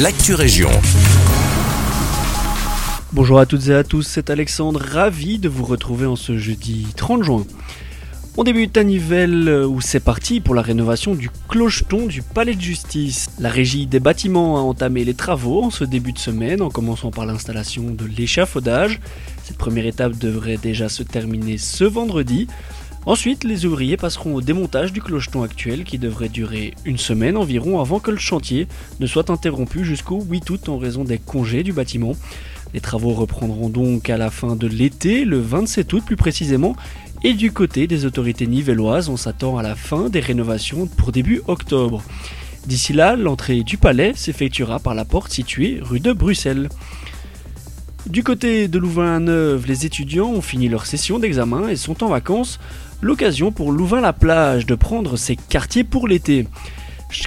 l'actu région. Bonjour à toutes et à tous, c'est Alexandre, ravi de vous retrouver en ce jeudi 30 juin. On débute à Nivelles où c'est parti pour la rénovation du clocheton du palais de justice. La régie des bâtiments a entamé les travaux en ce début de semaine en commençant par l'installation de l'échafaudage. Cette première étape devrait déjà se terminer ce vendredi. Ensuite, les ouvriers passeront au démontage du clocheton actuel qui devrait durer une semaine environ avant que le chantier ne soit interrompu jusqu'au 8 août en raison des congés du bâtiment. Les travaux reprendront donc à la fin de l'été, le 27 août plus précisément, et du côté des autorités nivelloises, on s'attend à la fin des rénovations pour début octobre. D'ici là, l'entrée du palais s'effectuera par la porte située rue de Bruxelles. Du côté de Louvain-la-Neuve, les étudiants ont fini leur session d'examen et sont en vacances, l'occasion pour Louvain-la-Plage de prendre ses quartiers pour l'été.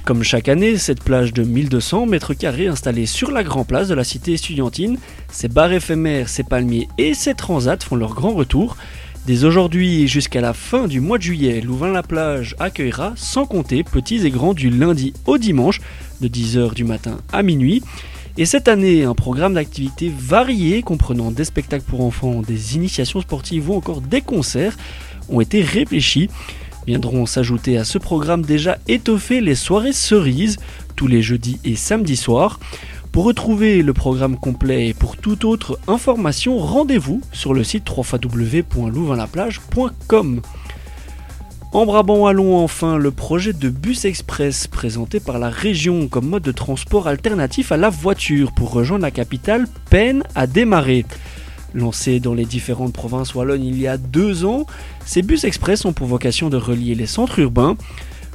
Comme chaque année, cette plage de 1200 mètres carrés installée sur la grande place de la cité estudiantine, ses bars éphémères, ses palmiers et ses transats font leur grand retour. Dès aujourd'hui jusqu'à la fin du mois de juillet, Louvain-la-Plage accueillera sans compter petits et grands du lundi au dimanche de 10h du matin à minuit. Et cette année, un programme d'activités varié comprenant des spectacles pour enfants, des initiations sportives ou encore des concerts ont été réfléchis. Viendront s'ajouter à ce programme déjà étoffé les soirées cerises tous les jeudis et samedis soirs. Pour retrouver le programme complet et pour toute autre information, rendez-vous sur le site www.louvainlaplage.com. En Brabant-Wallon, enfin, le projet de bus express présenté par la région comme mode de transport alternatif à la voiture pour rejoindre la capitale peine à démarrer. Lancé dans les différentes provinces wallonnes il y a deux ans, ces bus express ont pour vocation de relier les centres urbains.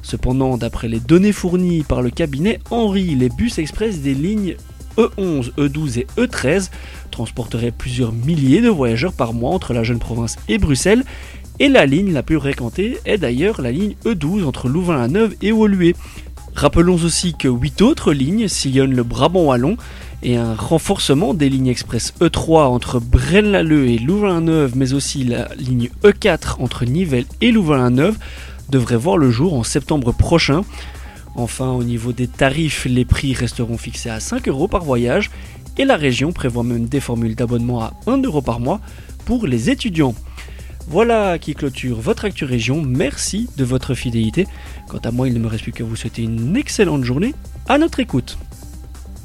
Cependant, d'après les données fournies par le cabinet Henri, les bus express des lignes E11, E12 et E13 transporteraient plusieurs milliers de voyageurs par mois entre la jeune province et Bruxelles et la ligne la plus fréquentée est d'ailleurs la ligne E12 entre Louvain-la-Neuve et Woluwe. Rappelons aussi que 8 autres lignes sillonnent le Brabant wallon et un renforcement des lignes express E3 entre Braine-l'Alleud et Louvain-la-Neuve, mais aussi la ligne E4 entre Nivelles et Louvain-la-Neuve devrait voir le jour en septembre prochain. Enfin, au niveau des tarifs, les prix resteront fixés à 5 euros par voyage et la région prévoit même des formules d'abonnement à 1 euro par mois pour les étudiants. Voilà qui clôture votre Actu Région. Merci de votre fidélité. Quant à moi, il ne me reste plus qu'à vous souhaiter une excellente journée. À notre écoute.